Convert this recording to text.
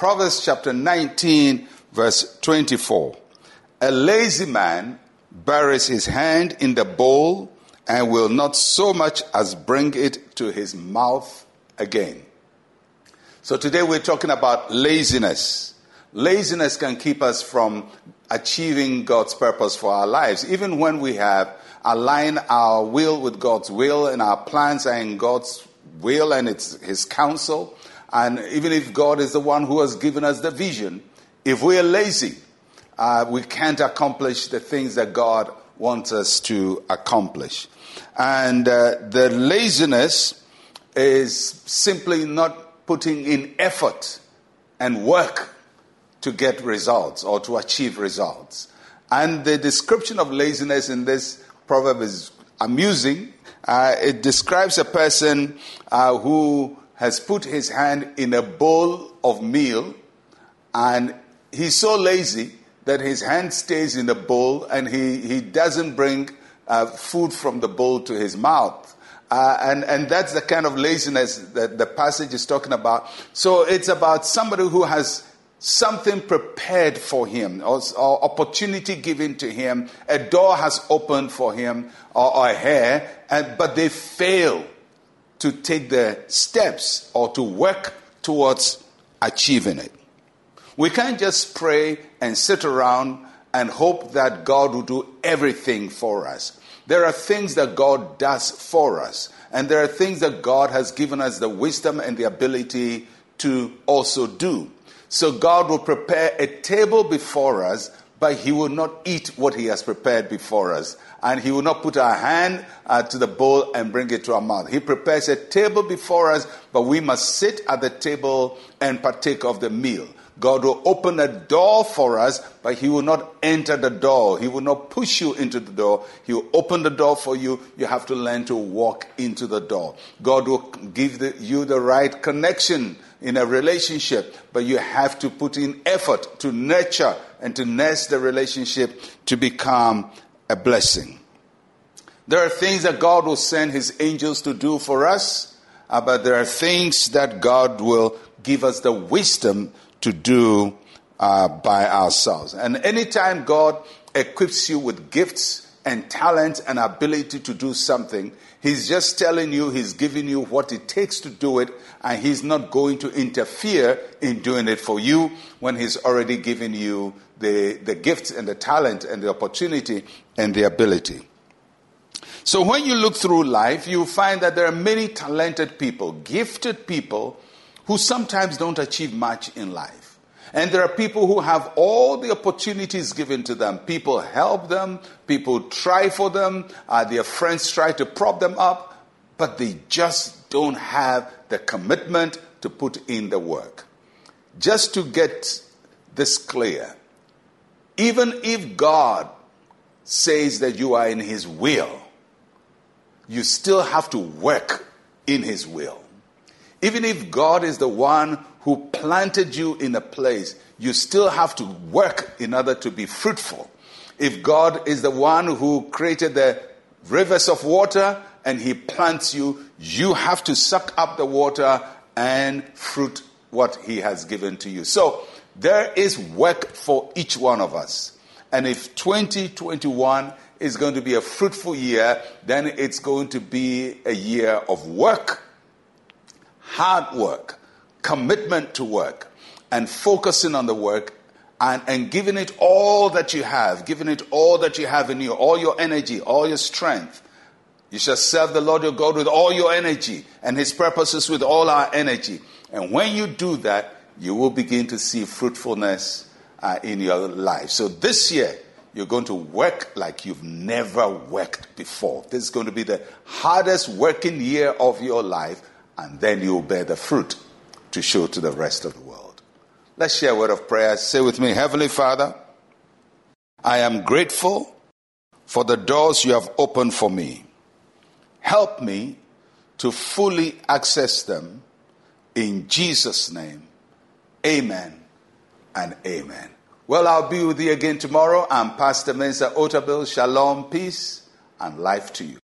Proverbs chapter 19, verse 24. A lazy man buries his hand in the bowl and will not so much as bring it to his mouth again. So today we're talking about laziness. Laziness can keep us from achieving God's purpose for our lives. Even when we have aligned our will with God's will and our plans are in God's will and it's His counsel, and even if God is the one who has given us the vision, if we are lazy, uh, we can't accomplish the things that God wants us to accomplish. And uh, the laziness is simply not putting in effort and work to get results or to achieve results. And the description of laziness in this proverb is amusing. Uh, it describes a person uh, who has put his hand in a bowl of meal and he's so lazy that his hand stays in the bowl and he, he doesn't bring uh, food from the bowl to his mouth. Uh, and, and that's the kind of laziness that the passage is talking about. So it's about somebody who has something prepared for him or, or, opportunity given to him a door has opened for him or, or hair, and, but they fail to take the steps or to work towards achieving it. We can't just pray and sit around and hope that god will do everything for us. There are things that god does for us and there are things that god has given us the wisdom and the ability to also do. So God will prepare a table before us, but He will not eat what He has prepared before us. And He will not put our hand uh, to the bowl and bring it to our mouth. He prepares a table before us, but we must sit at the table and partake of the meal. God will open a door for us, but He will not enter the door. He will not push you into the door. He will open the door for you. You have to learn to walk into the door. God will give the, you the right connection in a relationship, but you have to put in effort to nurture and to nurse the relationship to become a blessing. There are things that God will send His angels to do for us, uh, but there are things that God will give us the wisdom to do uh, by ourselves. And anytime God equips you with gifts and talent and ability to do something, He's just telling you, He's giving you what it takes to do it, and He's not going to interfere in doing it for you when He's already given you the, the gift and the talent and the opportunity and the ability. So when you look through life, you find that there are many talented people, gifted people, who sometimes don't achieve much in life. And there are people who have all the opportunities given to them. People help them, people try for them, uh, their friends try to prop them up, but they just don't have the commitment to put in the work. Just to get this clear, even if God says that you are in His will, you still have to work in His will. Even if God is the one who planted you in a place, you still have to work in order to be fruitful. If God is the one who created the rivers of water and He plants you, you have to suck up the water and fruit what He has given to you. So there is work for each one of us. And if 2021 is going to be a fruitful year, then it's going to be a year of work, hard work, commitment to work and focusing on the work and, and giving it all that you have, giving it all that you have in you, all your energy, all your strength. You shall serve the Lord your God with all your energy and his purposes with all our energy. And when you do that, you will begin to see fruitfulness uh, in your life. So this year, you're going to work like you've never worked before. This is going to be the hardest working year of your life, and then you'll bear the fruit to show to the rest of the world. Let's share a word of prayer. Say with me, Heavenly Father, I am grateful for the doors you have opened for me. Help me to fully access them in Jesus' name. Amen and amen. Well, I'll be with you again tomorrow. I'm Pastor Mensa Otabil. Shalom, peace, and life to you.